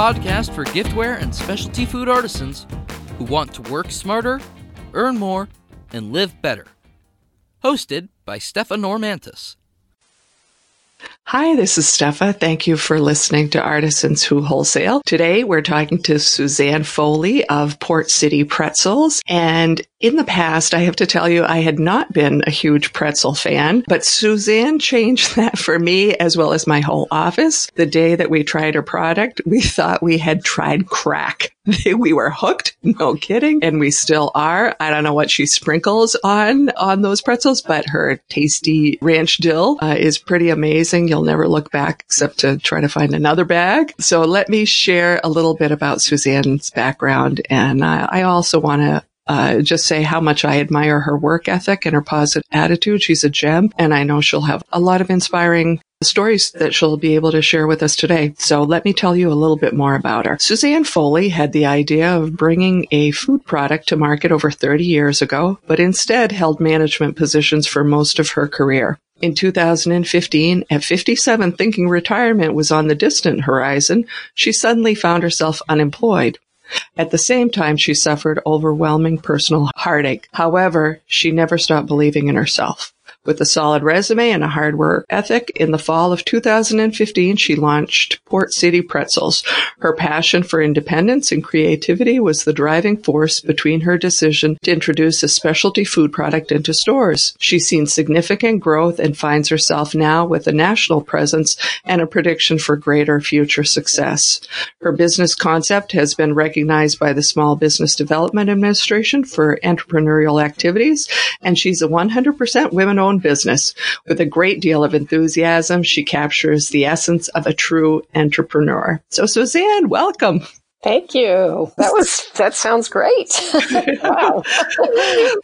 podcast for giftware and specialty food artisans who want to work smarter, earn more, and live better. Hosted by Stefan Normantis. Hi, this is Stefa. Thank you for listening to Artisans Who Wholesale. Today we're talking to Suzanne Foley of Port City Pretzels. And in the past, I have to tell you, I had not been a huge pretzel fan, but Suzanne changed that for me as well as my whole office. The day that we tried her product, we thought we had tried crack. we were hooked. No kidding. And we still are. I don't know what she sprinkles on, on those pretzels, but her tasty ranch dill uh, is pretty amazing. You'll never look back except to try to find another bag. So let me share a little bit about Suzanne's background. And uh, I also want to uh, just say how much I admire her work ethic and her positive attitude. She's a gem, and I know she'll have a lot of inspiring stories that she'll be able to share with us today. So let me tell you a little bit more about her. Suzanne Foley had the idea of bringing a food product to market over 30 years ago, but instead held management positions for most of her career. In 2015, at 57, thinking retirement was on the distant horizon, she suddenly found herself unemployed. At the same time, she suffered overwhelming personal heartache. However, she never stopped believing in herself. With a solid resume and a hard work ethic, in the fall of 2015, she launched Port City Pretzels. Her passion for independence and creativity was the driving force between her decision to introduce a specialty food product into stores. She's seen significant growth and finds herself now with a national presence and a prediction for greater future success. Her business concept has been recognized by the Small Business Development Administration for entrepreneurial activities, and she's a 100% women owned business. With a great deal of enthusiasm, she captures the essence of a true entrepreneur. So, Suzanne, welcome. Thank you. That was that sounds great. wow.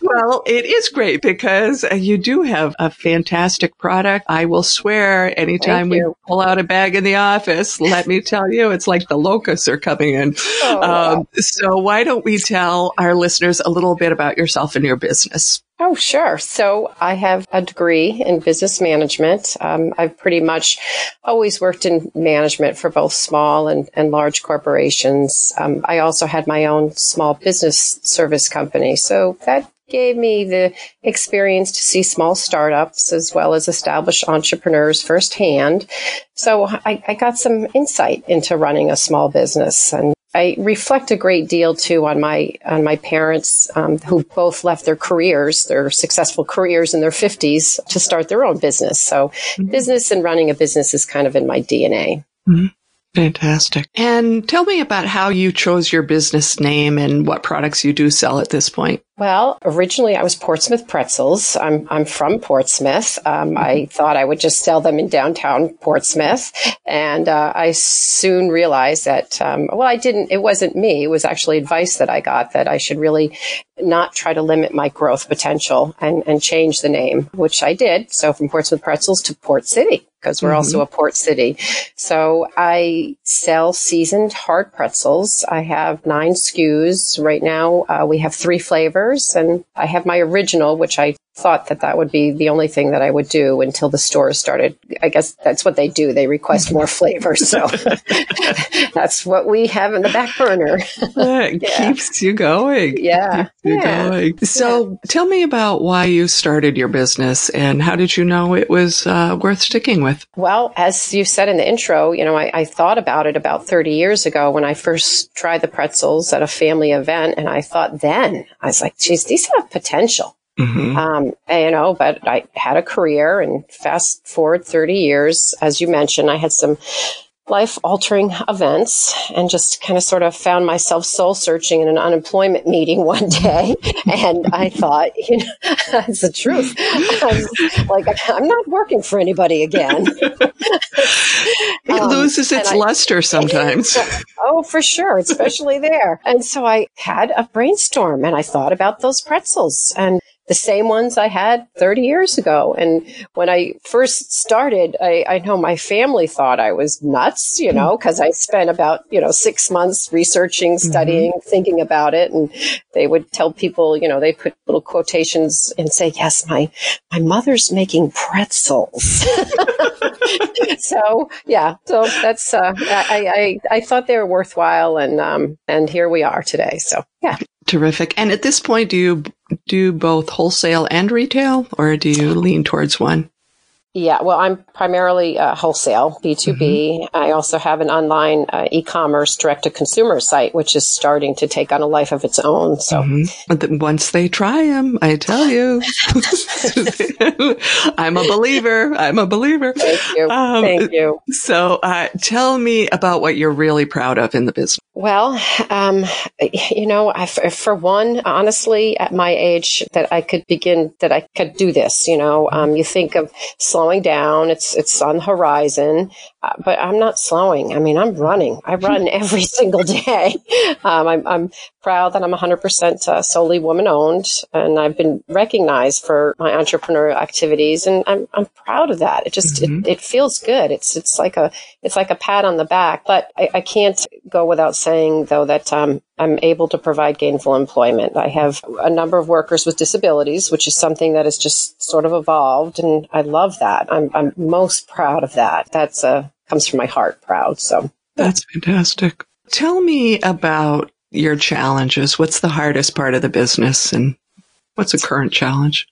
well, it is great because you do have a fantastic product. I will swear anytime we pull out a bag in the office, let me tell you, it's like the locusts are coming in. Oh, wow. um, so why don't we tell our listeners a little bit about yourself and your business? Oh, sure. So I have a degree in business management. Um, I've pretty much always worked in management for both small and, and large corporations. Um, I also had my own small business service company. So that gave me the experience to see small startups as well as established entrepreneurs firsthand. So I, I got some insight into running a small business and I reflect a great deal too on my on my parents um, who both left their careers, their successful careers in their fifties to start their own business. So, mm-hmm. business and running a business is kind of in my DNA. Mm-hmm. Fantastic. And tell me about how you chose your business name and what products you do sell at this point. Well, originally I was Portsmouth Pretzels. I'm I'm from Portsmouth. Um, I mm-hmm. thought I would just sell them in downtown Portsmouth, and uh, I soon realized that um, well, I didn't. It wasn't me. It was actually advice that I got that I should really not try to limit my growth potential and and change the name, which I did. So from Portsmouth Pretzels to Port City because we're mm-hmm. also a port city. So I sell seasoned hard pretzels. I have nine SKUs right now. Uh, we have three flavors and I have my original, which I thought that that would be the only thing that I would do until the stores started. I guess that's what they do. They request more flavors. So that's what we have in the back burner. it yeah. keeps you going. Yeah. You yeah. Going. So yeah. tell me about why you started your business and how did you know it was uh, worth sticking with? Well, as you said in the intro, you know, I, I thought about it about 30 years ago when I first tried the pretzels at a family event. And I thought then, I was like, geez, these have potential. Mm-hmm. Um, you know, but I had a career and fast forward 30 years, as you mentioned, I had some life altering events and just kind of sort of found myself soul searching in an unemployment meeting one day. and I thought, you know, that's the truth. I'm like, I'm not working for anybody again. it um, loses its luster sometimes. oh, for sure, especially there. And so I had a brainstorm and I thought about those pretzels and the same ones I had 30 years ago. And when I first started, I, I know my family thought I was nuts, you know, because I spent about, you know, six months researching, mm-hmm. studying, mm-hmm. thinking about it. And they would tell people, you know, they put little quotations and say, yes, my, my mother's making pretzels. so yeah, so that's uh, I, I I thought they were worthwhile, and um and here we are today. So yeah, terrific. And at this point, do you do both wholesale and retail, or do you lean towards one? Yeah, well, I'm primarily uh, wholesale, B2B. Mm-hmm. I also have an online uh, e commerce direct to consumer site, which is starting to take on a life of its own. So mm-hmm. once they try them, I tell you, I'm a believer. I'm a believer. Thank you. Um, Thank you. So uh, tell me about what you're really proud of in the business. Well, um, you know, I, for one, honestly, at my age, that I could begin, that I could do this. You know, um, you think of slowing down; it's it's on the horizon, uh, but I'm not slowing. I mean, I'm running. I run every single day. Um, I'm, I'm proud that I'm 100% uh, solely woman owned, and I've been recognized for my entrepreneurial activities, and I'm I'm proud of that. It just mm-hmm. it, it feels good. It's it's like a it's like a pat on the back. But I, I can't go without saying though that um, I'm able to provide gainful employment. I have a number of workers with disabilities, which is something that has just sort of evolved, and I love that. I'm I'm most proud of that. That's a uh, comes from my heart. Proud. So that's fantastic. Tell me about your challenges? What's the hardest part of the business and what's a current challenge?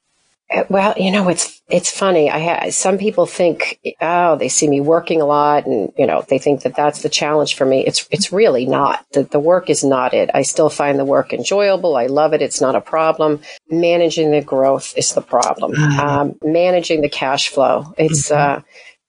Uh, well, you know, it's it's funny. I ha- some people think, oh, they see me working a lot, and you know, they think that that's the challenge for me. It's it's really not. The the work is not it. I still find the work enjoyable. I love it. It's not a problem. Managing the growth is the problem. Mm-hmm. Um, managing the cash flow. It's mm-hmm. uh,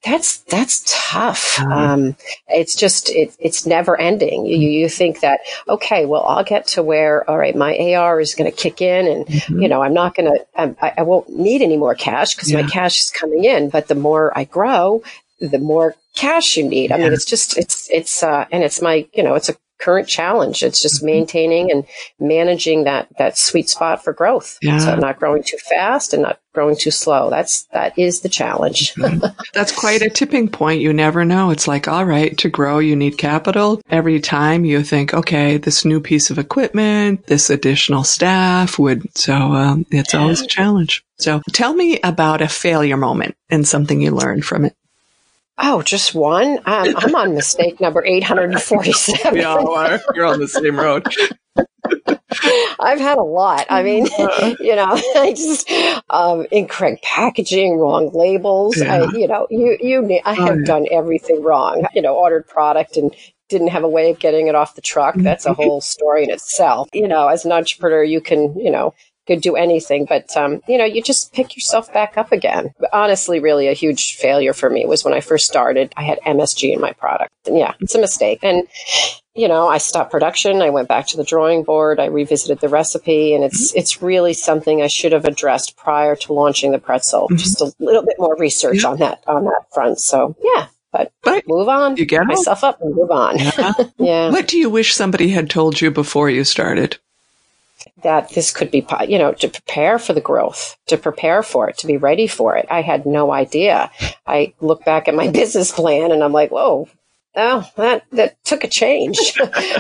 that's that's tough. Mm-hmm. Um, it's just it, it's never ending. You you think that okay, well I'll get to where all right, my AR is going to kick in, and mm-hmm. you know I'm not going to I, I, won't need any more cash because yeah. my cash is coming in. But the more I grow, the more cash you need. I mean, it's just it's it's uh, and it's my you know it's a current challenge. It's just mm-hmm. maintaining and managing that that sweet spot for growth. Yeah. So not growing too fast and not growing too slow. That's that is the challenge. Mm-hmm. That's quite a tipping point. You never know. It's like, all right, to grow you need capital. Every time you think, okay, this new piece of equipment, this additional staff would so um, it's always a challenge. So tell me about a failure moment and something you learned from it. Oh, just one? Um, I'm on mistake number 847. we all are. You're on the same road. I've had a lot. I mean, uh-huh. you know, I just um, incorrect packaging, wrong labels. Yeah. I, you know, you you I have oh, yeah. done everything wrong. You know, ordered product and didn't have a way of getting it off the truck. That's a mm-hmm. whole story in itself. You know, as an entrepreneur, you can you know could do anything. But, um, you know, you just pick yourself back up again. But honestly, really a huge failure for me was when I first started, I had MSG in my product. And yeah, it's a mistake. And, you know, I stopped production. I went back to the drawing board. I revisited the recipe and it's, mm-hmm. it's really something I should have addressed prior to launching the pretzel. Mm-hmm. Just a little bit more research yeah. on that, on that front. So yeah, but, but move on. You get myself up and move on. Yeah. yeah. What do you wish somebody had told you before you started? That this could be, you know, to prepare for the growth, to prepare for it, to be ready for it. I had no idea. I look back at my business plan and I'm like, whoa, oh, that, that took a change.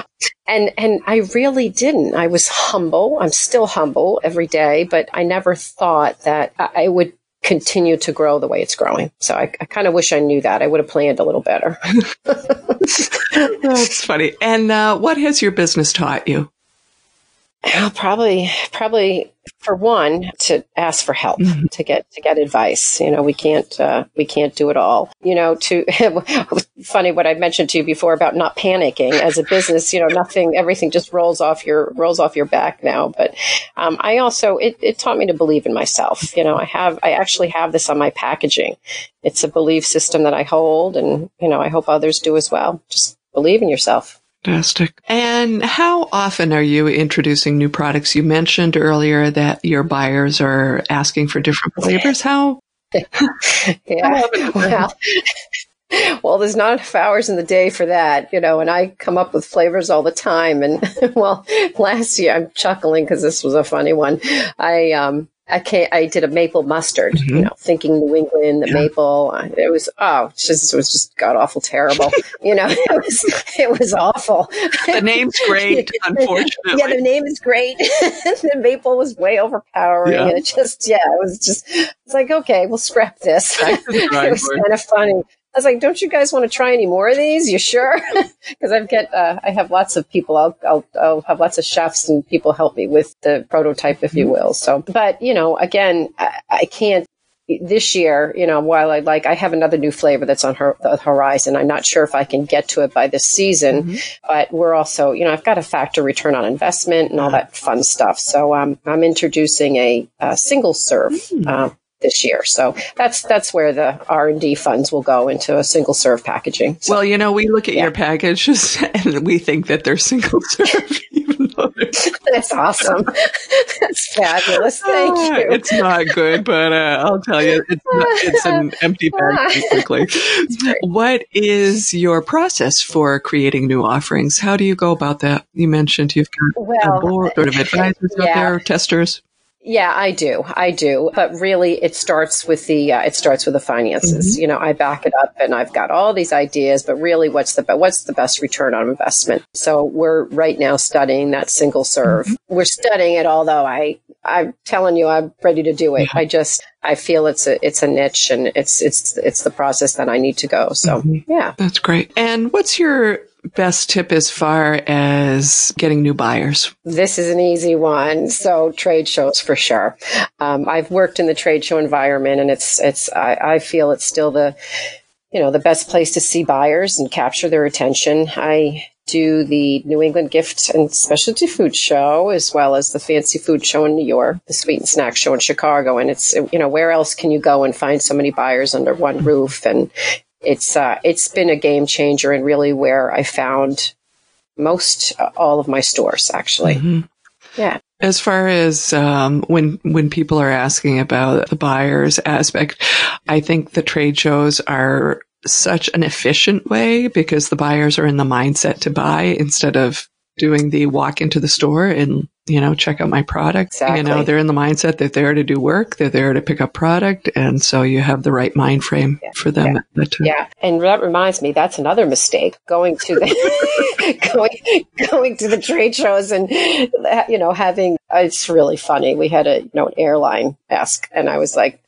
and, and I really didn't. I was humble. I'm still humble every day, but I never thought that I would continue to grow the way it's growing. So I, I kind of wish I knew that. I would have planned a little better. That's funny. And uh, what has your business taught you? Well, probably, probably for one to ask for help, mm-hmm. to get to get advice. You know, we can't uh, we can't do it all. You know, to funny what I mentioned to you before about not panicking as a business. You know, nothing, everything just rolls off your rolls off your back now. But um, I also it, it taught me to believe in myself. You know, I have I actually have this on my packaging. It's a belief system that I hold, and you know, I hope others do as well. Just believe in yourself. Fantastic. And how often are you introducing new products? You mentioned earlier that your buyers are asking for different flavors. How? yeah. well, well, there's not enough hours in the day for that, you know, and I come up with flavors all the time. And well, last year I'm chuckling because this was a funny one. I, um, I can't. I did a maple mustard. Mm-hmm. You know, thinking New England, the yeah. maple. Uh, it was oh, just it was just god awful terrible. you know, it was it was awful. The name's great, unfortunately. yeah, the name is great. the maple was way overpowering, yeah. and it just yeah, it was just. It's like okay, we'll scrap this. it was kind of funny. I was like, "Don't you guys want to try any more of these? You sure?" Because I've got, uh, I have lots of people. I'll, I'll, I'll have lots of chefs and people help me with the prototype, if you mm-hmm. will. So, but you know, again, I, I can't this year, you know, while I like, I have another new flavor that's on her, the horizon. I'm not sure if I can get to it by this season, mm-hmm. but we're also, you know, I've got to factor return on investment and all that fun stuff. So um, I'm introducing a, a single serve mm. uh, this year. So that's that's where the R and D funds will go into a single serve packaging. So, well, you know, we look at yeah. your packages and we think that they're single serve. that's awesome. that's fabulous. Thank uh, you. It's not good, but uh, I'll tell you, it's, not, it's an empty bag quickly. what is your process for creating new offerings? How do you go about that? You mentioned you've got well, a board sort of advisors yeah. out there, testers. Yeah, I do. I do. But really it starts with the uh, it starts with the finances. Mm-hmm. You know, I back it up and I've got all these ideas, but really what's the what's the best return on investment? So we're right now studying that single serve. Mm-hmm. We're studying it although I I'm telling you I'm ready to do it. I just I feel it's a it's a niche and it's it's it's the process that I need to go. So, mm-hmm. yeah. That's great. And what's your best tip as far as getting new buyers? This is an easy one. So trade shows for sure. Um, I've worked in the trade show environment and it's, it's, I, I feel it's still the, you know, the best place to see buyers and capture their attention. I do the New England Gift and Specialty Food Show as well as the Fancy Food Show in New York, the Sweet and Snack Show in Chicago. And it's, you know, where else can you go and find so many buyers under one roof? And it's uh, it's been a game changer and really where I found most uh, all of my stores actually. Mm-hmm. Yeah. As far as um, when when people are asking about the buyers aspect, I think the trade shows are such an efficient way because the buyers are in the mindset to buy instead of doing the walk into the store and you know check out my product exactly. you know they're in the mindset they're there to do work they're there to pick up product and so you have the right mind frame yeah. for them yeah. yeah and that reminds me that's another mistake going to the going going to the trade shows and you know having it's really funny we had a you know an airline ask and i was like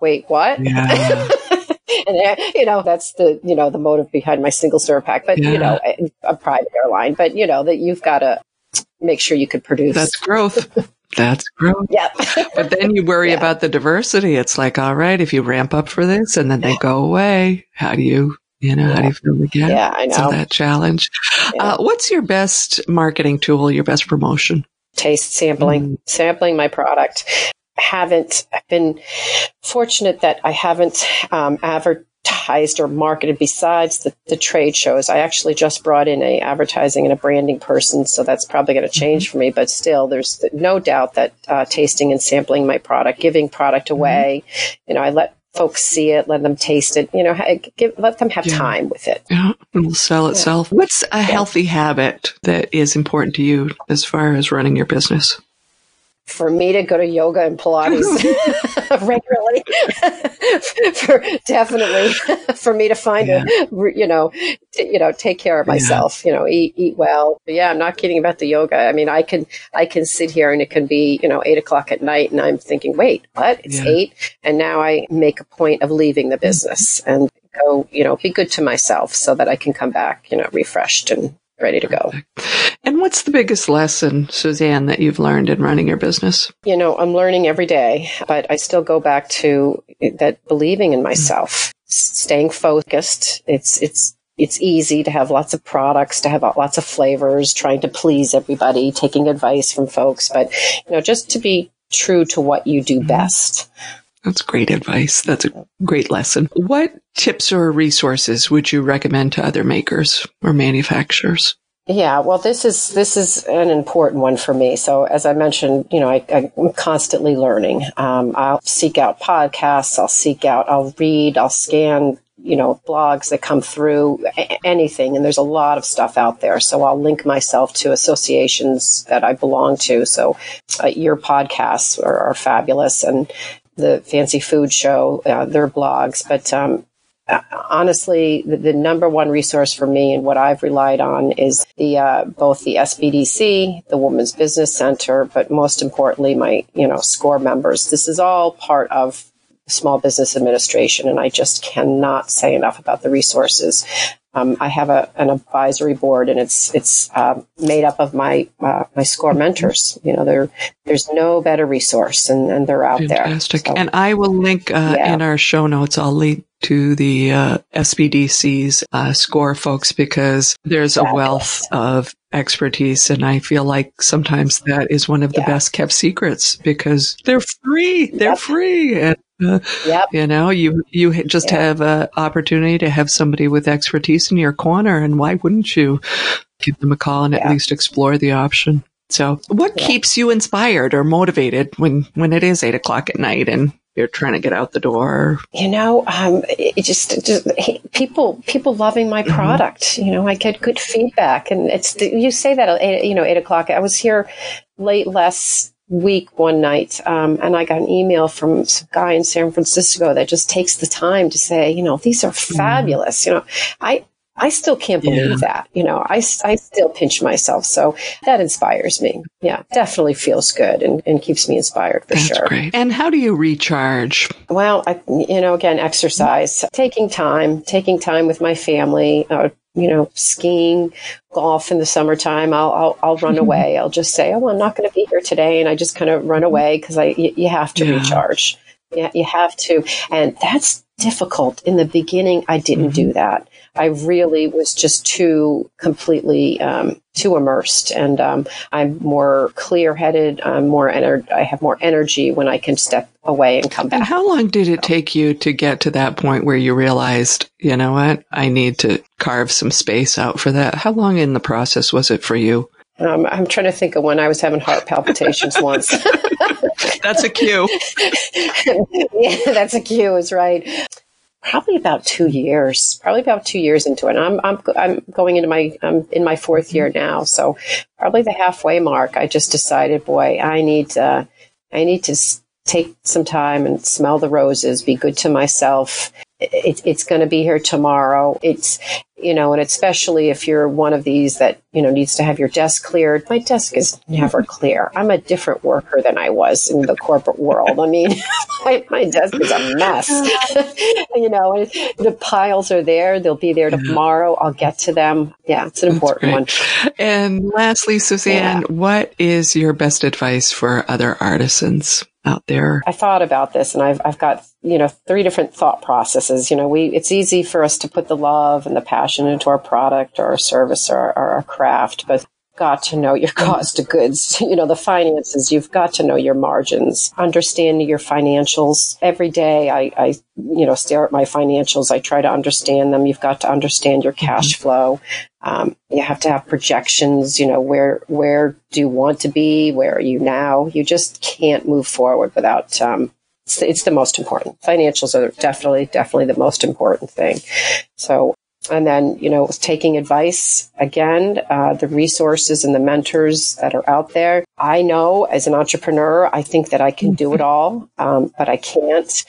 wait what yeah. and uh, you know that's the you know the motive behind my single serve pack but yeah. you know a private airline but you know that you've got to make sure you could produce that's growth that's growth yeah but then you worry yeah. about the diversity it's like all right if you ramp up for this and then they go away how do you you know, yeah. how do you feel again? Yeah, I know. So that challenge. Yeah. Uh, what's your best marketing tool, your best promotion? Taste sampling, mm. sampling my product haven't I've been fortunate that I haven't um, advertised or marketed besides the, the trade shows. I actually just brought in a advertising and a branding person, so that's probably going to change mm-hmm. for me. But still, there's no doubt that uh, tasting and sampling my product, giving product mm-hmm. away, mm-hmm. you know, I let folks see it, let them taste it, you know, give, let them have yeah. time with it. Yeah, it'll sell itself. Yeah. What's a healthy habit that is important to you as far as running your business? For me to go to yoga and Pilates regularly, for definitely for me to find yeah. a, you know, t- you know, take care of myself, yeah. you know, eat, eat well. But yeah, I'm not kidding about the yoga. I mean, I can, I can sit here and it can be, you know, eight o'clock at night and I'm thinking, wait, what? It's yeah. eight. And now I make a point of leaving the mm. business and go, you know, be good to myself so that I can come back, you know, refreshed and ready to go. And what's the biggest lesson, Suzanne, that you've learned in running your business? You know, I'm learning every day, but I still go back to that believing in myself, staying focused. It's, it's, it's easy to have lots of products, to have lots of flavors, trying to please everybody, taking advice from folks, but, you know, just to be true to what you do mm-hmm. That's great advice. That's a great lesson. What tips or resources would you recommend to other makers or manufacturers? Yeah, well, this is this is an important one for me. So, as I mentioned, you know, I, am constantly learning. Um, I'll seek out podcasts. I'll seek out. I'll read. I'll scan you know, blogs that come through, anything. And there's a lot of stuff out there. So I'll link myself to associations that I belong to. So uh, your podcasts are, are, fabulous and the Fancy Food Show, uh, their blogs. But um, uh, honestly, the, the, number one resource for me and what I've relied on is the uh, both the SBDC, the Women's Business Center, but most importantly, my you know SCORE members. This is all part of Small Business Administration, and I just cannot say enough about the resources. Um, I have a, an advisory board, and it's it's uh, made up of my uh, my SCORE mentors. You know, there there's no better resource, and, and they're out Fantastic. there. So, and I will link uh, yeah. in our show notes. I'll link to the uh, SBDC's uh, score folks because there's a wealth of expertise. And I feel like sometimes that is one of the yeah. best kept secrets because they're free. They're yep. free. And, uh, yep. you know, you, you just have an opportunity to have somebody with expertise in your corner. And why wouldn't you give them a call and at least explore the option? So what keeps you inspired or motivated when, when it is eight o'clock at night and you're trying to get out the door? You know, um, it just, just people people loving my mm-hmm. product. Mm-hmm. You know, I get good feedback, and it's the, you say that at you know eight o'clock. I was here late last week one night um, and i got an email from some guy in san francisco that just takes the time to say you know these are mm-hmm. fabulous you know i I still can't believe yeah. that. You know, I, I still pinch myself. So that inspires me. Yeah, definitely feels good and, and keeps me inspired for That's sure. Great. And how do you recharge? Well, I, you know, again, exercise, taking time, taking time with my family, uh, you know, skiing, golf in the summertime. I'll, I'll, I'll run away. I'll just say, oh, I'm not going to be here today. And I just kind of run away because I, you, you, have to yeah. recharge. Yeah, you have to. And that's difficult. In the beginning, I didn't mm-hmm. do that. I really was just too completely um, too immersed, and um, I'm more clear headed. I'm more ener- I have more energy when I can step away and come back. And how long did it take you to get to that point where you realized, you know what, I need to carve some space out for that? How long in the process was it for you? Um, I'm trying to think of when I was having heart palpitations once. that's a cue. yeah, that's a cue. Is right probably about two years, probably about two years into it. I'm, I'm, I'm going into my, I'm in my fourth year now. So probably the halfway mark, I just decided, boy, I need to, I need to take some time and smell the roses, be good to myself. It, it's going to be here tomorrow. It's, you know, and especially if you're one of these that, you know, needs to have your desk cleared. My desk is never clear. I'm a different worker than I was in the corporate world. I mean, my, my, desk is a mess. you know, the piles are there. They'll be there tomorrow. I'll get to them. Yeah, it's an important one. And lastly, Suzanne, yeah. what is your best advice for other artisans? Out there? I thought about this and I've, I've got, you know, three different thought processes. You know, we, it's easy for us to put the love and the passion into our product or our service or, or our craft, but got to know your cost of goods, you know, the finances. You've got to know your margins, understanding your financials. Every day I, I, you know, stare at my financials. I try to understand them. You've got to understand your cash mm-hmm. flow. Um, you have to have projections, you know, where, where do you want to be? Where are you now? You just can't move forward without, um, it's, it's the most important. Financials are definitely, definitely the most important thing. So and then you know taking advice again uh, the resources and the mentors that are out there i know as an entrepreneur i think that i can do it all um, but i can't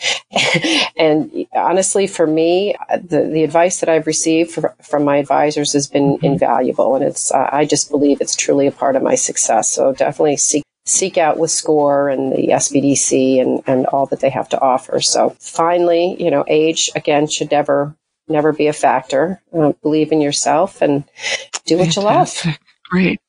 and honestly for me the, the advice that i've received for, from my advisors has been mm-hmm. invaluable and it's uh, i just believe it's truly a part of my success so definitely seek seek out with SCORE and the SBDC and, and all that they have to offer. So finally, you know, age again should never never be a factor. Uh, believe in yourself and do what Fantastic. you love. Great.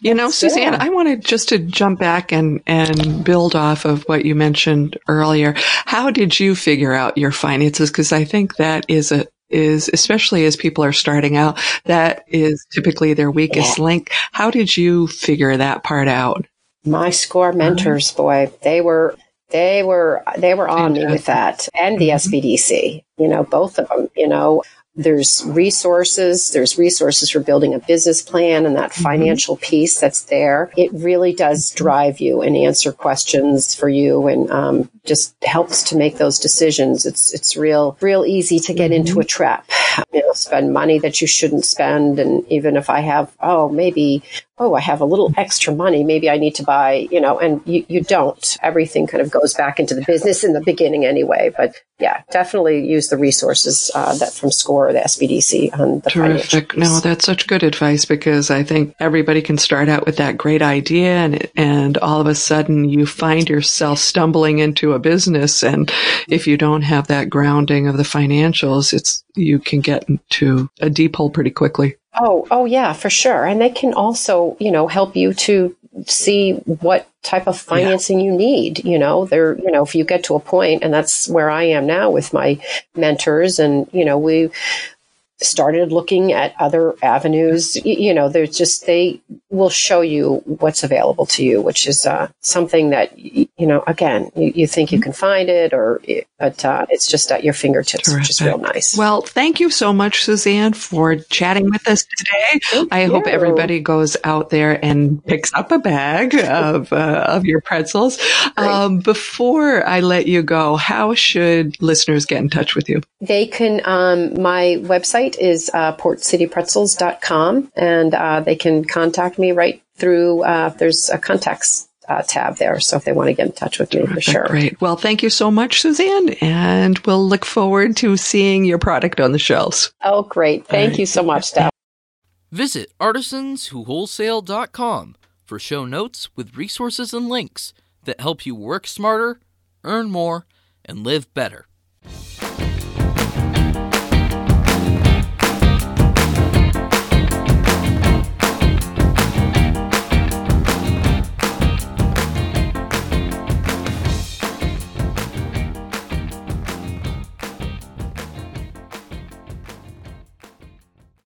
You know, Suzanne, I wanted just to jump back and, and build off of what you mentioned earlier. How did you figure out your finances? Because I think that is a, is especially as people are starting out, that is typically their weakest yeah. link. How did you figure that part out? My score mentors, boy, they were they were they were on me with that and the mm-hmm. SBDC. You know, both of them. You know, there's resources. There's resources for building a business plan and that mm-hmm. financial piece that's there. It really does drive you and answer questions for you and um, just helps to make those decisions. It's it's real real easy to get into a trap. You know, spend money that you shouldn't spend, and even if I have, oh, maybe oh, I have a little extra money. Maybe I need to buy, you know, and you, you don't. Everything kind of goes back into the business in the beginning anyway. But yeah, definitely use the resources uh, that from SCORE or the SBDC on the Terrific. No, that's such good advice because I think everybody can start out with that great idea and, and all of a sudden you find yourself stumbling into a business. And if you don't have that grounding of the financials, it's, you can get into a deep hole pretty quickly. Oh, oh yeah, for sure. And they can also, you know, help you to see what type of financing yeah. you need. You know, there, you know, if you get to a point, and that's where I am now with my mentors, and you know, we started looking at other avenues. You, know, there's just they will show you what's available to you, which is uh, something that you know. Again, you, you, think you can find it, or but uh, it's just at your fingertips, Terrific. which is real nice. Well, thank you so much, Suzanne, for chatting with us today. Thank I you. hope everybody goes out there and picks up a bag of uh, of your pretzels. Um, before I let you go, how should listeners get in touch with you? They can. Um, my website is uh, portcitypretzels.com, and uh, they can contact me right through. Uh, there's a contacts uh, tab there. So if they want to get in touch with me, for sure. Great. Well, thank you so much, Suzanne, and we'll look forward to seeing your product on the shelves. Oh, great. Thank you so much, Steph. Visit artisanswhowholesale.com for show notes with resources and links that help you work smarter, earn more, and live better.